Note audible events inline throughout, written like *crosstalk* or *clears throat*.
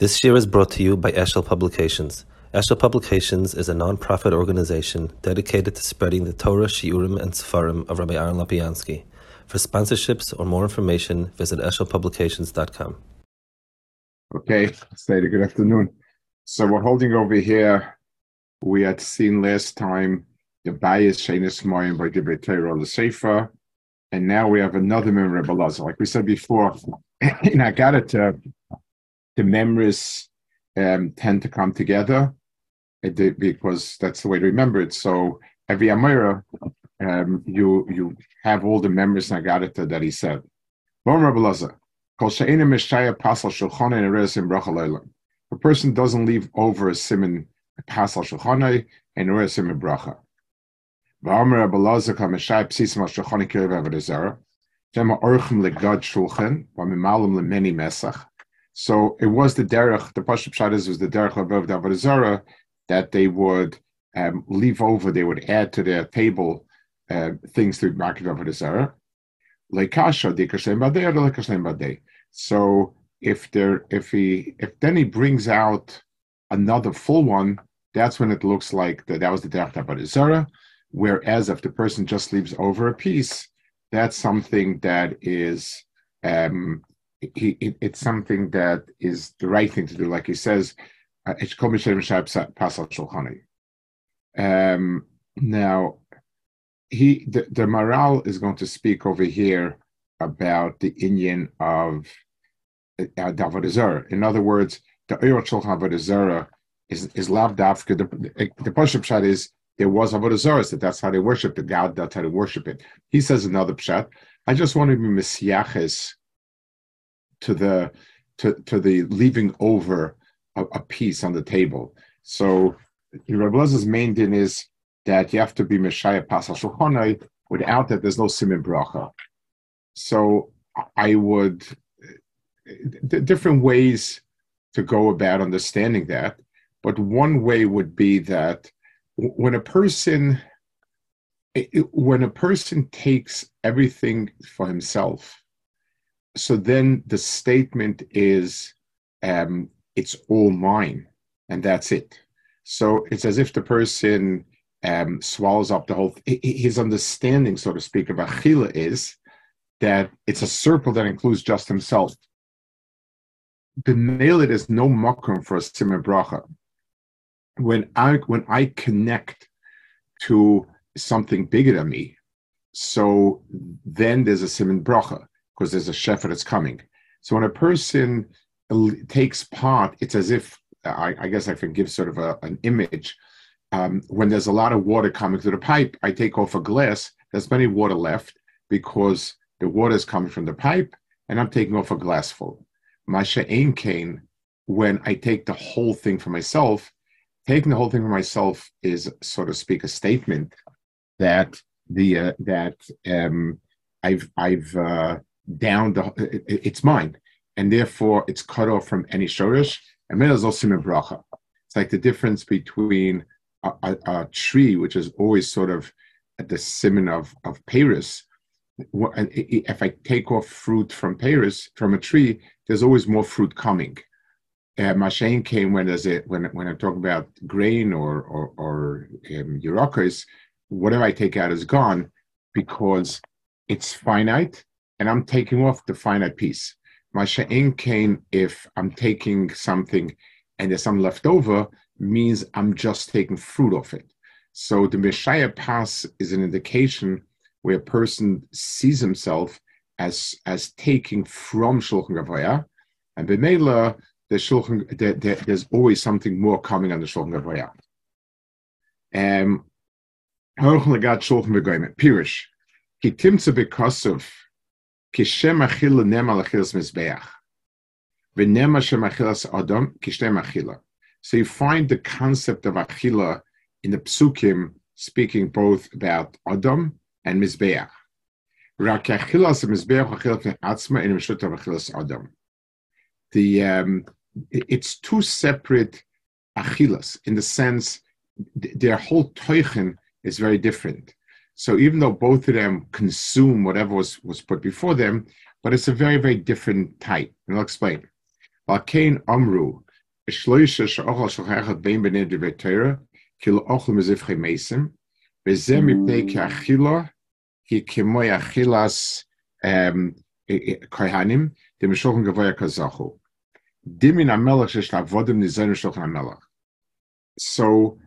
This year is brought to you by Eshel Publications. Eshel Publications is a non-profit organization dedicated to spreading the Torah, Shiurim, and Sefarim of Rabbi Aaron Lopiansky. For sponsorships or more information, visit eshelpublications.com. Okay, say good afternoon. So we're holding over here. We had seen last time the Bayis Shenis Moyim by Dibre Torah the Sefer, and now we have another member of Elazar. Like we said before, *clears throat* in Agadata, the memories um, tend to come together because that's the way to remember it. So every Amira, um, you you have all the memories in Agadata that he said. A person doesn't leave over a simon pasal shulchanai and a simon bracha. V'amar orchem legad shulchan v'mimalim lemeni mesach. So it was the derech, the Pashup Shadas was the derech of Avodah that they would um, leave over, they would add to their table uh, things to market Avodah Zarah. So if there, if he, if then he brings out another full one, that's when it looks like that, that was the derech Avodah Zarah. Whereas if the person just leaves over a piece, that's something that is um, it, it's something that is the right thing to do. Like he says, uh, um, now, he the, the Maharal is going to speak over here about the Indian of uh, Davodazara. In other words, the Eirot Shulchan Avodah is is lav dafka. The the Pashup Pshat is there was Avodah that that's how they worship the God. That's how they worship it. He says another Pshat. I just want to be misyaches to the to, to the leaving over a, a piece on the table. So Rabbi Lezer's main din is that you have to be Meshaya Pasal Shulchanai. Without that, there's no Simin Bracha. So I would different ways to go about understanding that, but one way would be that when a person when a person takes everything for himself so then the statement is um, it's all mine and that's it. So it's as if the person um, swallows up the whole th- his understanding so to speak of achila is that it's a circle that includes just himself. The nail it is no makom for a simon bracha. When i when i connect to something bigger than me so then there's a simon bracha because there's a shepherd that's coming. So when a person takes part, it's as if I, I guess I can give sort of a, an image. Um, when there's a lot of water coming through the pipe, I take off a glass. There's plenty of water left because the water is coming from the pipe, and I'm taking off a glassful. Masha Ein Kane, when I take the whole thing for myself, taking the whole thing for myself is, so to speak, a statement that the uh, that um, I've I've uh, down the it, it's mine, and therefore it's cut off from any shorish. And also bracha. It's like the difference between a, a, a, tree, which is always sort of at the simon of of Paris. If I take off fruit from Paris from a tree, there's always more fruit coming. Uh, Mashain came when there's a when when I talk about grain or or, or um, whatever I take out is gone because it's finite and I'm taking off the finite piece. She'en kain, if I'm taking something and there's some left over, means I'm just taking fruit of it. So the Messiah pass is an indication where a person sees himself as as taking from Shulchan Gavoya, and B'meila, the Shulchan, there, there, there's always something more coming on the Shulchan Gavoya. Um, Shulchan Pirish, Kitimtza Bekosov, כשם אכילה נמה לאכילס מזבח. ונמה שם אכילס אדם כשם אכילה. So you find the concept of achila in the psukim speaking both about Adam and Mizbeach. רק אכילס מזבח אכילת מעצמה אין משותף אכילס אדם. The, um, it's two separate achilas in the sense their whole teuchen is very different. So even though both of them consume whatever was, was put before them, but it's a very, very different type. And I'll explain. Amru, shloisha she'ochel shulchan bein b'nei divrei Torah kilo ochel mezivchei mesim v'zeh mipnei mm. ki achila ki kimoy achilas kohanim dem shulchan gavoya kazachu dimin amelach shesh lavodim nizayin shulchan amelach so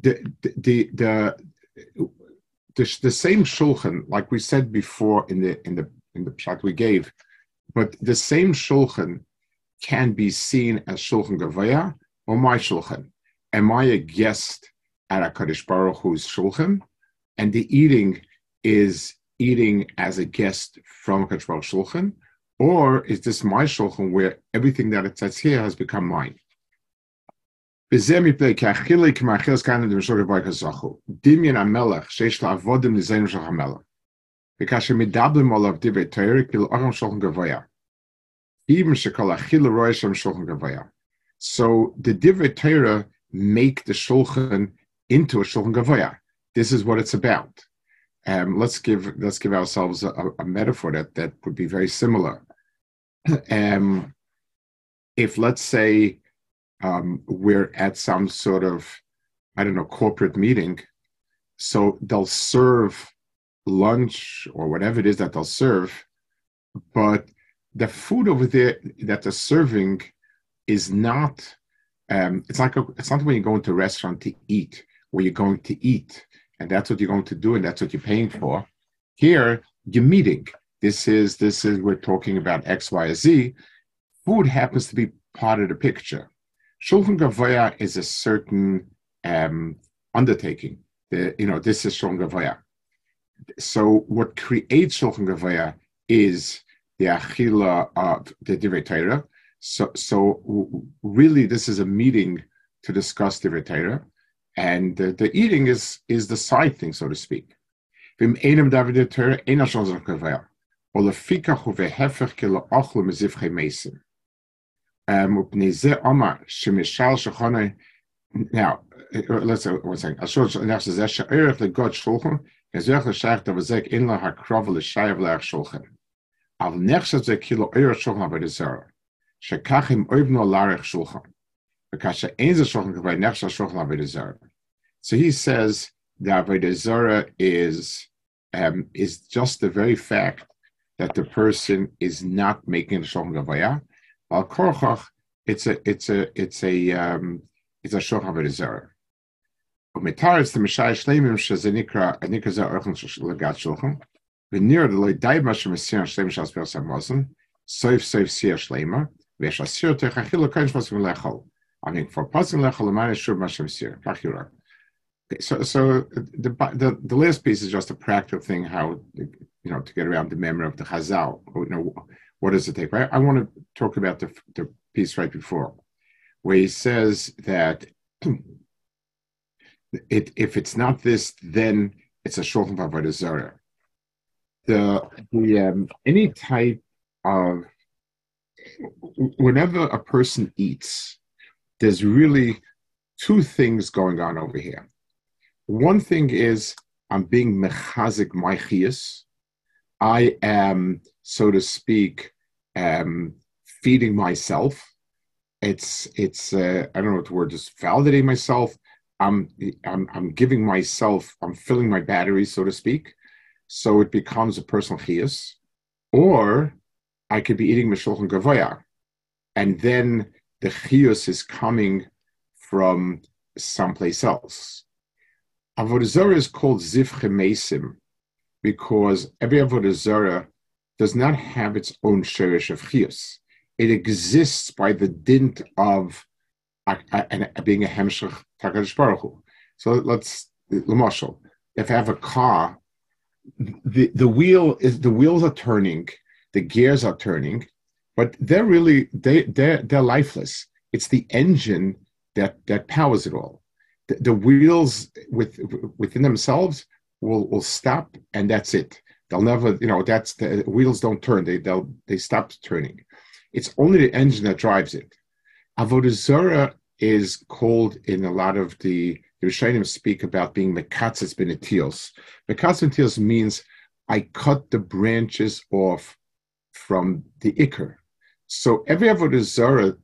the the the the, the same shulchan, like we said before in the in the in the shot we gave, but the same shulchan can be seen as shulchan gavaya or my shulchan. Am I a guest at a Kaddish Baruch Hu's shulchan, and the eating is eating as a guest from Kaddish Baruch shulchan, or is this my shulchan where everything that it says here has become mine? So the divrei Torah make the shulchan into a shulchan gavoya. This is what it's about. Um, let's give let's give ourselves a, metaphor that that would be very similar. *clears throat* Um, if let's say um, we're at some sort of, I don't know, corporate meeting. So they'll serve lunch or whatever it is that they'll serve, but the food over there that they're serving is not. Um, it's like a, it's not when you go into a restaurant to eat, where you're going to eat, and that's what you're going to do, and that's what you're paying for. Here, you're meeting. This is this is we're talking about X, Y, Z. Food happens to be part of the picture. Shulchan Gavoya is a certain um, undertaking. The, you know, this is Shulchan Gavoya. So what creates Shulchan Gavoya is the achila of the Divrei Torah. So, so really, this is a meeting to discuss Divrei Torah, and the, the eating is is the side thing, so to speak. Vim Um, now, uh, let's say one second. Ashur nefs zeh she'erech legod shulchan ezech l'shayach davazek in la hakrav l'shayav le'ach shulchan. Al nefs zeh kilo erech shulchan avodah zara. Shekachim oivno larech shulchan. Because ein zeh shulchan kavay nefs shulchan avodah zara. So he says the avodah zara is um, is just the very fact that the person is not making the shulchan gavaya Al korchach, it's a it's a it's a um, it's a shoch avodah Umitaris the Mishai Shleimim shezenikra anikra zeh orchen legat shulchan. V'nir the loy daib mashem mesir shleim shas per samosem. Soif soif sir shleima. V'esh asir tech achil kain shmas lechol. I mean, for passing lechol leman shur mashem sir. Kachira. So, so the, the the last piece is just a practical thing, how you know to get around the memory of the Chazal. You know, what does it take? I, I want to talk about the, the piece right before, where he says that *clears throat* it, if it's not this, then it's a shulchan avodah zarah. The the um, any type of whenever a person eats, there's really two things going on over here. One thing is I'm being mechazik maichias. I am, so to speak, um, feeding myself. It's it's uh, I don't know what the word is. Validating myself. I'm I'm I'm giving myself. I'm filling my battery, so to speak. So it becomes a personal chiyus, or I could be eating mishulchan gavoya, and then the chiyus is coming from someplace else. Avodah is called zivche mesim because every avodah does not have its own sherish of chiyus. It exists by the dint of a, being a hemshech takadish baruch So let's l'mashal. If I have a car, the the wheel is the wheels are turning, the gears are turning, but they're really they they're they're lifeless. It's the engine that that powers it all. The, the wheels with within themselves will will stop, and that's it. They'll never, you know, that's the wheels don't turn. They they'll they stop turning. It's only the engine that drives it. Avodah is called in a lot of the Rishonim speak about being mekatzes benetios. Mekatzes means I cut the branches off from the ikr. So every avodah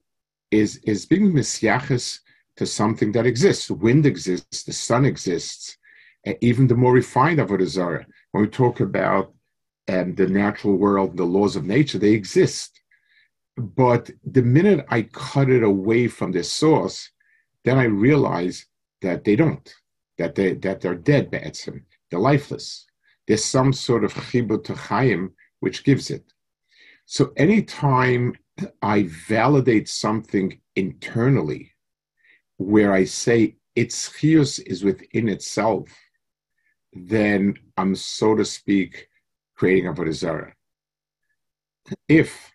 is is being misyachis to something that exists. Wind exists, the sun exists, even the more refined avodah zarah. When we talk about um, the natural world, the laws of nature, they exist. But the minute I cut it away from their source, then I realize that they don't, that they that they're dead, Batson. They're lifeless. There's some sort of chibut chayim which gives it. So anytime I validate something internally, where I say its chios is within itself, then I'm so to speak creating a Avodah If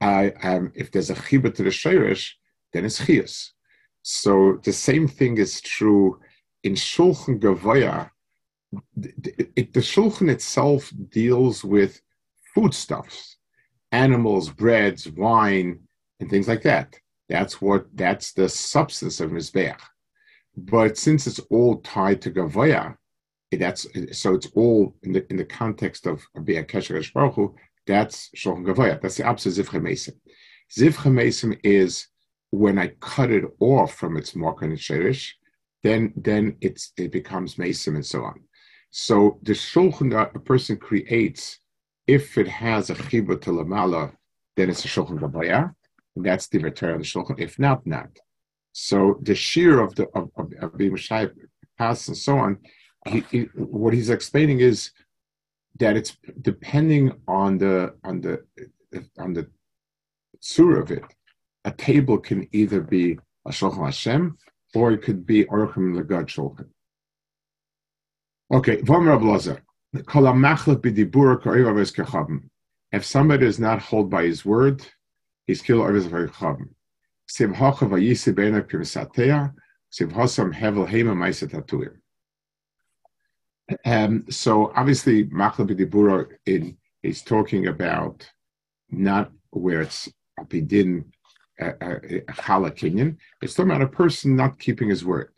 I am, if there's a chibut to the shirish, then it's chios. So the same thing is true in Shulchan Gavoya. The, the Shulchan itself deals with foodstuffs, animals, breads, wine, and things like that. That's what that's the substance of Mizbeach. But since it's all tied to Gavoya, that's so it's all in the in the context of, being Kesher Baruch that's Shulchan Gavoya. That's the opposite of Zivcha Mesim. Zivcha Mesim is when I cut it off from its mark and sherish, then then it's it becomes mason and so on. So the shulchan that a person creates, if it has a chibur to lamala, then it's a shulchan and that's the return of the shulchan. If not, not. So the shear of the of, of, of being pass and so on, he, what he's explaining is that it's depending on the on the on the surah of it a table can either be a Shulchan Hashem or it could be Orchim Legad Shulchan. Okay, Vom Rav Lozer. If somebody does not hold by his word, he's killed over his chabim. Siv hocha vayisi beina pirsatea, siv hevel hema maisa Um, so obviously, Machla b'dibura is talking about not where it's apidin a, chala kinyan. It's talking about a person not keeping his word.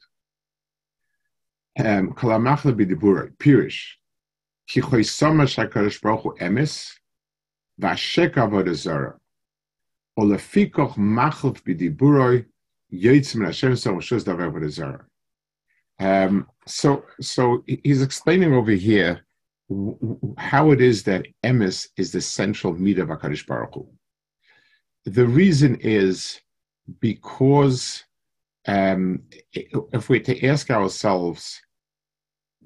Um, kalamachla b'dibura pirish ki choisama shakadosh baruch emes v'ashek avodah zara o lefikoch machlef b'diburoi yotzim Hashem so shus davar avodah zara. Um, so, so he's explaining over here how it is that emes is the central meat of Hakadosh Baruch Hu. The reason is because um, if we're to ask ourselves,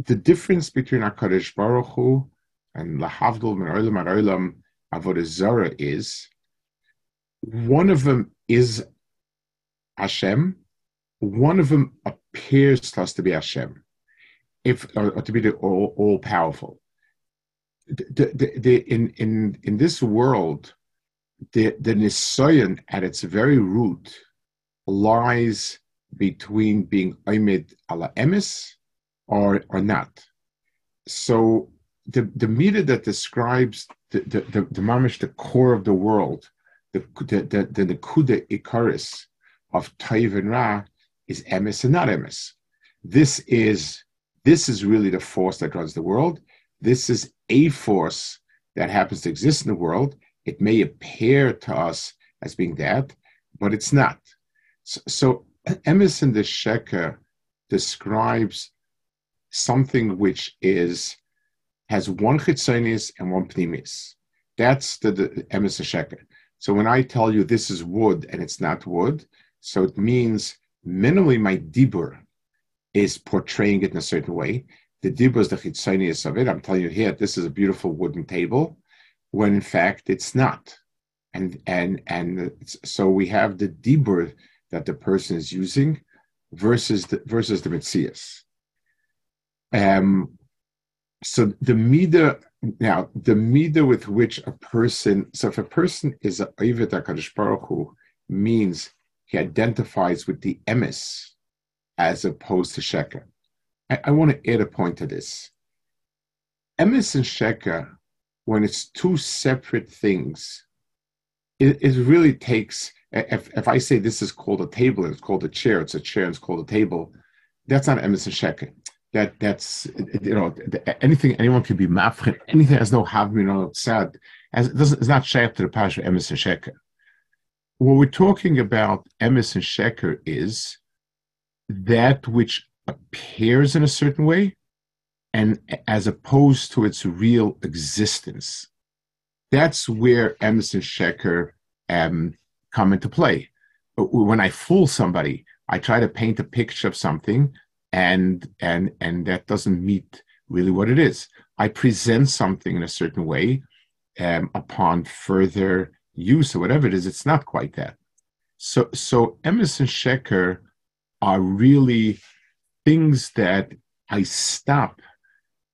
the difference between HaKadosh Baruch Hu and Lahavdul Me'olam Arolam Avodah Zarah is one of them is Hashem, one of them appears to us to be Hashem, if or, or to be the all, all powerful. The, the, the, in, in, in this world, the, the Nisayan at its very root lies between being Oimid ala emis or, or not. So the, the meter that describes the, the, the, the mamish, the core of the world, the, the, the, the Ikaris of Taiv and Ra is emis and not emis. This is this is really the force that runs the world. This is a force that happens to exist in the world, it may appear to us as being that, but it's not. So, so *clears throat* Emerson the Sheker describes something which is has one chitzonis and one pnimis. That's the, the Emerson Sheker. So when I tell you this is wood and it's not wood, so it means minimally my dibur is portraying it in a certain way. The dibur is the chitzonis of it. I'm telling you here, this is a beautiful wooden table when in fact it's not. And and and so we have the dibur that the person is using versus the versus the mitzias. Um, so the mida now the mida with which a person so if a person is a Baruch Hu, means he identifies with the emes as opposed to sheker. I, I want to add a point to this. Emes and sheker when it's two separate things, it, it really takes. If, if I say this is called a table and it's called a chair, it's a chair and it's called a table, that's not Emerson Sheker. That that's you know anything anyone can be mafrin anything has no havmin or sad as it doesn't it's not shaykh to the pasha and Sheker. What we're talking about, Emerson and sheker, is that which appears in a certain way, and as opposed to its real existence. That's where Emerson and sheker um, come into play. When I fool somebody, I try to paint a picture of something, and and and that doesn't meet really what it is. I present something in a certain way um, upon further use or whatever it is. It's not quite that. So so emes and sheker are really things that I stop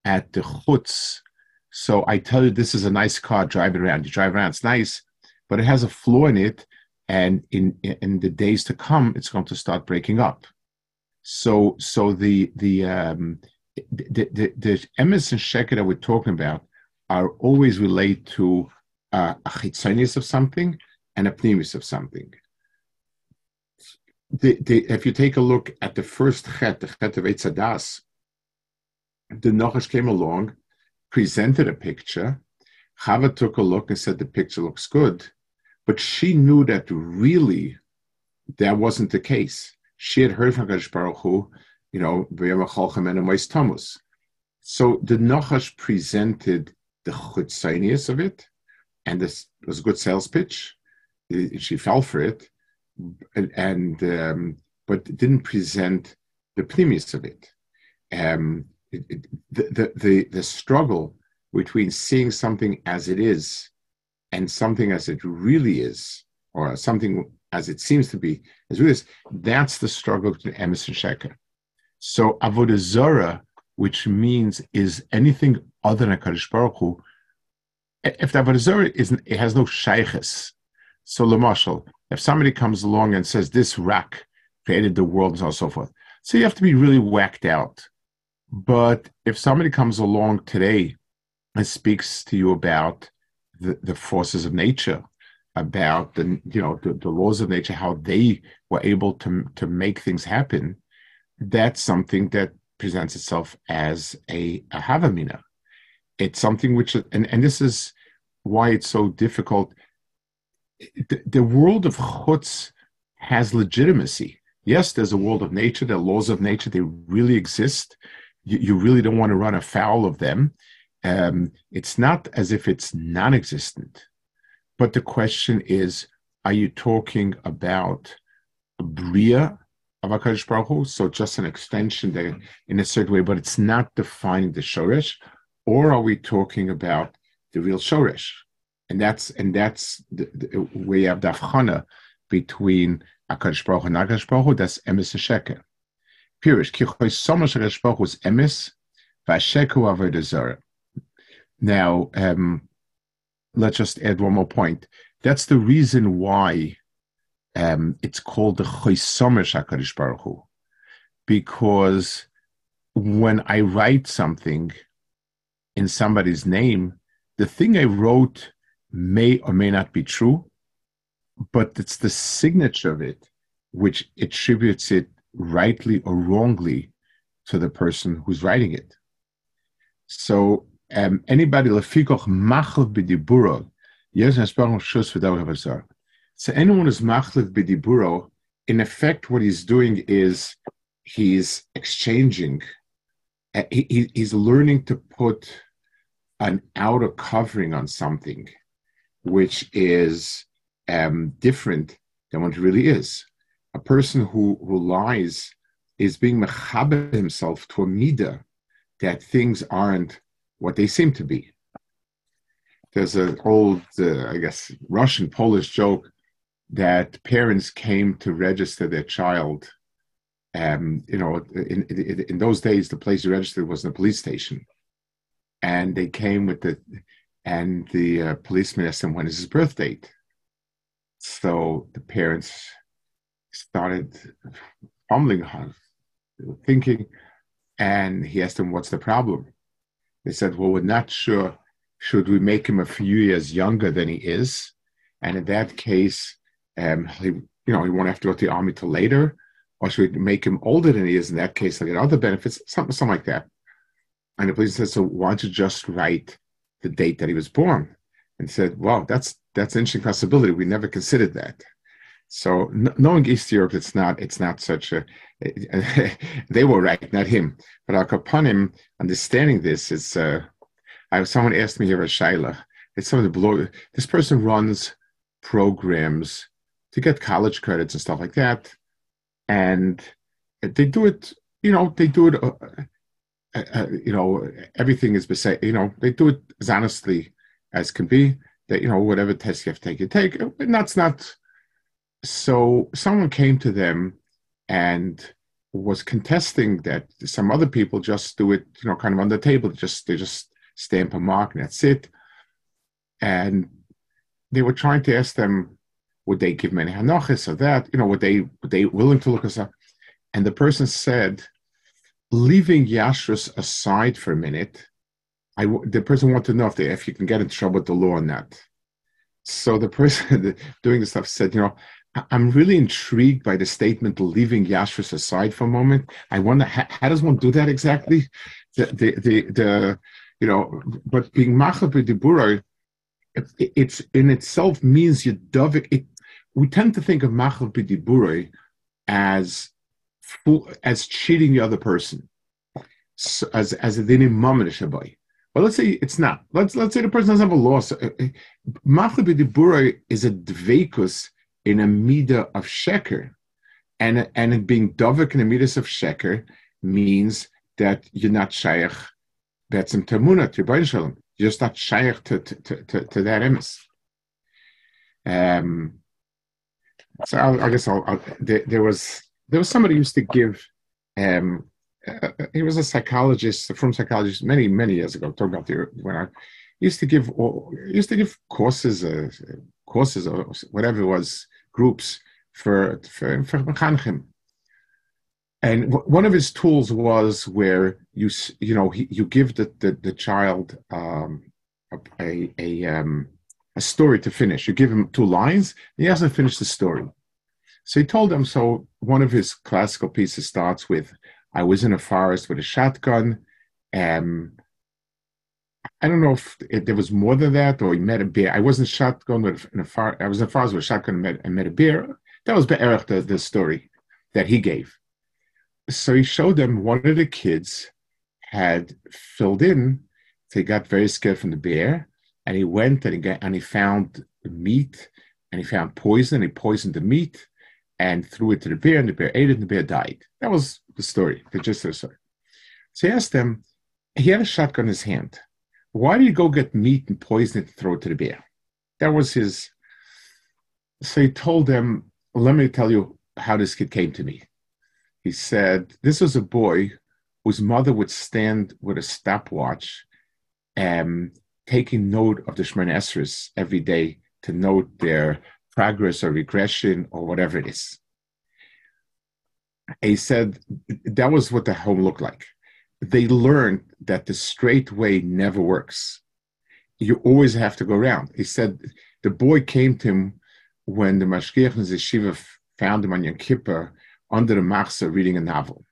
at the chutz. So I tell you, this is a nice car, drive it around. You drive around, it's nice, but it has a flaw in it. And in, in the days to come, it's going to start breaking up. So, so the, the, um, the, the, the emes and sheker that we're talking about are always related to a chitzonius of something and a pneumis of something the, the, if you take a look at the first chet, the chet of Eitzadas, the Nachash came along, presented a picture. Chava took a look and said the picture looks good, but she knew that really that wasn't the case. She had heard from Kadosh Baruch Hu, you know, Tamus. So the Nachash presented the chutzonius of it, and this was a good sales pitch. She fell for it and, and um, but didn't present the premise of it. Um, it, it the, the, the, the struggle between seeing something as it is and something as it really is, or something as it seems to be, as it is, that's the struggle between emes and sheker. So avodah which means is anything other than a Kadosh Baruch Hu, if the avodah zara isn't, it has no shaykhs. So, Lamashal, if somebody comes along and says this rack created the world and so on and so forth, so you have to be really whacked out. But if somebody comes along today and speaks to you about the, the forces of nature, about the you know the, the laws of nature, how they were able to to make things happen, that's something that presents itself as a, a havamina. It's something which and, and this is why it's so difficult the, the world of chutz has legitimacy. Yes, there's a world of nature, are laws of nature, they really exist. You, you really don't want to run afoul of them. Um, it's not as if it's non existent. But the question is are you talking about a Bria of HaKadosh Baruch Hu? So just an extension there in a certain way, but it's not defining the Shoresh? Or are we talking about the real Shoresh? and that's and that's the, the, we have the avchana between Akadosh Baruch and Akadosh Baruch That's emes and sheker. Pirish ki choisomer Akadosh Baruch is emes, v'asheku avodah. Now, um, let's just add one more point. That's the reason why um, it's called the choisomer Akadosh Baruch because when I write something in somebody's name, the thing I wrote may or may not be true, but it's the signature of it which attributes it rightly or wrongly to the person who's writing it. So um, anybody lefikoch machlev b'diburo, yes, So anyone who's machlev b'diburo, in effect, what he's doing is he's exchanging. Uh, he, he's learning to put an outer covering on something which is um, different than what it really is. A person who, who lies is being mechaber himself to a midah that things aren't what they seem to be. There's an old, uh, I guess, Russian Polish joke that parents came to register their child. Um, you know, in, in, in those days, the place you registered was in a police station, and they came with the and the uh, policeman asked him when is his birth date. So the parents started fumbling thinking, and he asked them, "What's the problem?" They said, "Well, we're not sure. Should we make him a few years younger than he is, and in that case, um, he, you know, he won't have to go to the army till later, or should we make him older than he is? In that case, he'll get other benefits, something, something like that." And the police said, "So why don't you just write the date that he was born, and said, "Wow, that's that's an interesting possibility. We never considered that." So knowing East Europe, it's not it's not such a. *laughs* they were right, not him. But Al Kapanim, understanding this, it's. Uh, I someone asked me here at Shaila. It's some of the below. This person runs programs to get college credits and stuff like that, and they do it. You know, they do it. Uh, uh, you know, everything is beside. You know, they do it as honestly as can be. That you know, whatever test you have to take, you take. And that's not so someone came to them and was contesting that some other people just do it, you know, kind of on the table. Just they just stamp a mark and that's it. And they were trying to ask them, would they give many hanochis or that? You know, would they would they willing to look us up? And the person said, leaving Yashrus aside for a minute, I the person wanted to know if they if you can get in trouble with the law or not. So the person *laughs* doing the stuff said, you know, I'm really intrigued by the statement leaving Yashrus aside for a moment. I wonder how, how, does one do that exactly? The the the, the you know, but being machal b'dibura, it, it's in itself means you dovik. It, we tend to think of machal b'dibura as as cheating the other person, so, as as a dinim mamanish But let's say it's not. Let's let's say the person doesn't have a loss. Uh, uh, is a dveikus in a midah of sheker, and and being dovik in a midas of sheker means that you're not shaykh betzim tamuna to Shalom. You're just not shaykh to to, to, to that emes. Um, so I'll, I guess I'll, I'll, there, there, was there was somebody used to give. Um, uh, he was a psychologist from psychologist many many years ago. Talking about the when I used to give or used to give courses, uh, courses or whatever it was groups for for, for Mechanchim. And w- one of his tools was where you you know he, you give the the, the child um, a a, um, a story to finish. You give him two lines, he hasn't finished the story. So he told them. So one of his classical pieces starts with, "I was in a forest with a shotgun." Um, I don't know if there was more than that, or he met a bear. I wasn't shotgun with in a far. I was in a forest with a shotgun and met, and met a bear. That was the, the story that he gave. So he showed them one of the kids had filled in. So he got very scared from the bear, and he went and he got, and he found meat, and he found poison. He poisoned the meat and threw it to the bear, and the bear ate it, and the bear died. That was the story, the gist of the story. So he asked them. He had a shotgun in his hand why did you go get meat and poison it and throw it to the bear? That was his. So he told them, let me tell you how this kid came to me. He said, this was a boy whose mother would stand with a stopwatch um, taking note of the Shemon Esrus every day to note their progress or regression or whatever it is. he said that was what the home looked like they learned that the straight way never works. You always have to go around. He said the boy came to him when the Mashgiach and Yeshiva found him on Yom Kippur under the Machsa reading a novel.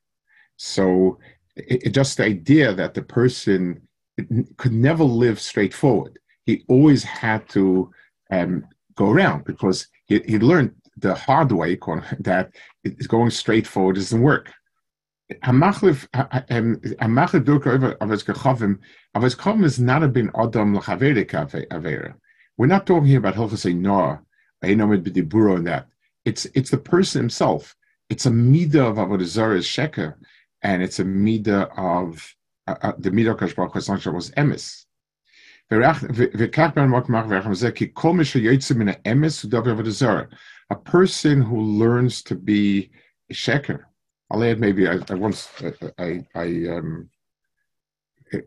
So it, it, just the idea that the person could never live straightforward. He always had to um, go around because he, he learned the hard way *laughs* that going straight forward doesn't work. Hamachlif is not a bin Adam Lachaverik Avera. We're not talking here about Hilchasei Noah, Einomid B'diburo and that. It's it's the person himself. It's a midah of Avodah Zarah's sheker, and it's a midah of uh, uh, the midah Baruch was emes. A person who learns to be a sheker, I'll add maybe I, I once I I, um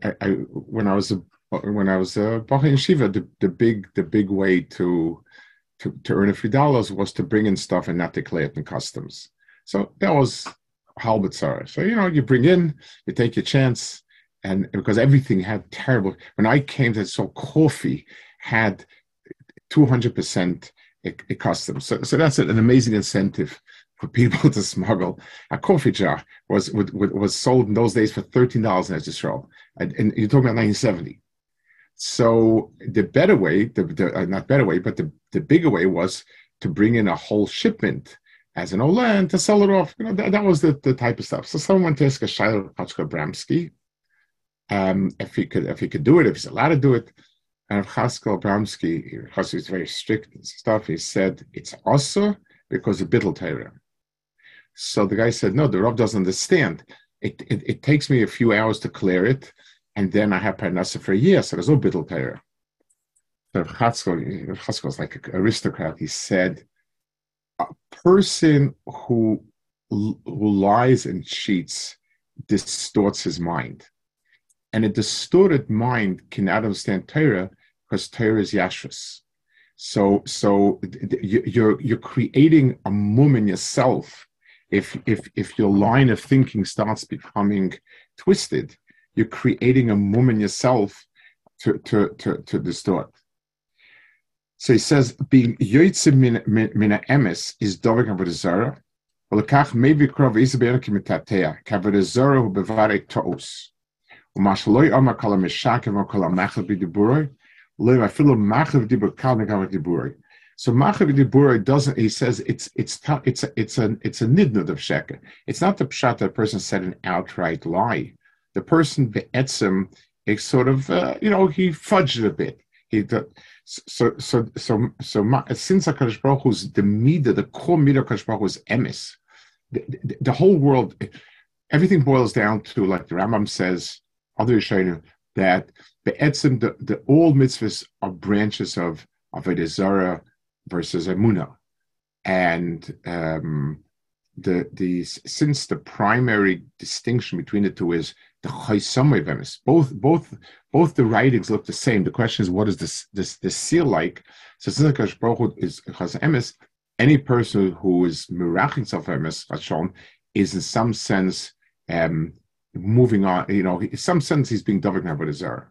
I, I, when I was a when I was a Bach Shiva, the, the big the big way to to, to earn a few dollars was to bring in stuff and not declare it in customs. So that was halbitzar. So you know, you bring in, you take your chance, and because everything had terrible. When I came to so coffee had two hundred percent customs. So so that's an amazing incentive for people *laughs* to smuggle. A coffee jar was was sold in those days for thirteen dollars in Israel, and, and, you're talking about 1970. So the better way, the, the uh, not better way, but the, the bigger way was to bring in a whole shipment as an Ola and to sell it off. You know, that, that was the, the type of stuff. So someone went to ask a Shiloh Bramsky um, if he could if he could do it, if he's allowed to do it. And if Chaskel Bramsky, because he's very strict and stuff, he said it's also because of Bittel Torah. So the guy said, no, the Rav doesn't understand. It, it, it, takes me a few hours to clear it, and then I have Parnasa for a year, so there's no Bittel Torah. So Chaskel is like an aristocrat. He said, a person who who lies and cheats distorts his mind. And a distorted mind cannot understand Torah because Torah is Yashrus. So, so you're you're creating a mum in yourself. If if if your line of thinking starts becoming twisted, you're creating a mum in yourself to to to, to distort. So he says, being yoytze mina emes is dovek avodah zara, ולקח מי קרוב איזה בערך כמתעתע, כעבודה זרה הוא בברי תאוס. Omar Kala or Kala I feel Diburoi. So Machav Diburoi doesn't, he says it's it's it's it's a it's a nidnud of Sheker. It's not the pshat that person said an outright lie. The person, the etzim, is sort of, uh, you know, he fudged a bit. He, so, so, so, so, since HaKadosh Baruch Hu's, the midah, the core midah of HaKadosh Baruch Hu is emes. The, the, the whole world, everything boils down to, like the Rambam says, other Yishayim, that the etzim, the, the all mitzvahs are branches of of a Zarah versus Emuna, and um, the the since the primary distinction between the two is the Chaysamay Vemis. Both both both the writings look the same. The question is, what is this this this seal like? So since Baruch is Chas any person who is miraching self Emes Hashon is in some sense um, moving on. You know, some sense, he's being Davik Nabodazar.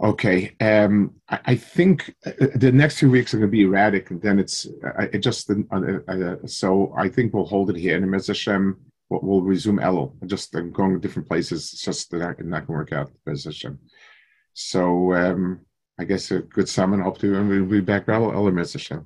Okay, um, I, I, think uh, the next few weeks are going to be erratic, and then it's uh, it just uh, uh, so I think we'll hold it here. And Mez Hashem, we'll, we'll resume Elul. Just uh, going to different places. It's just not, not going to work out. Mez Hashem. So um, I guess a good summer. Hope to we'll be back. Elul Mez Hashem.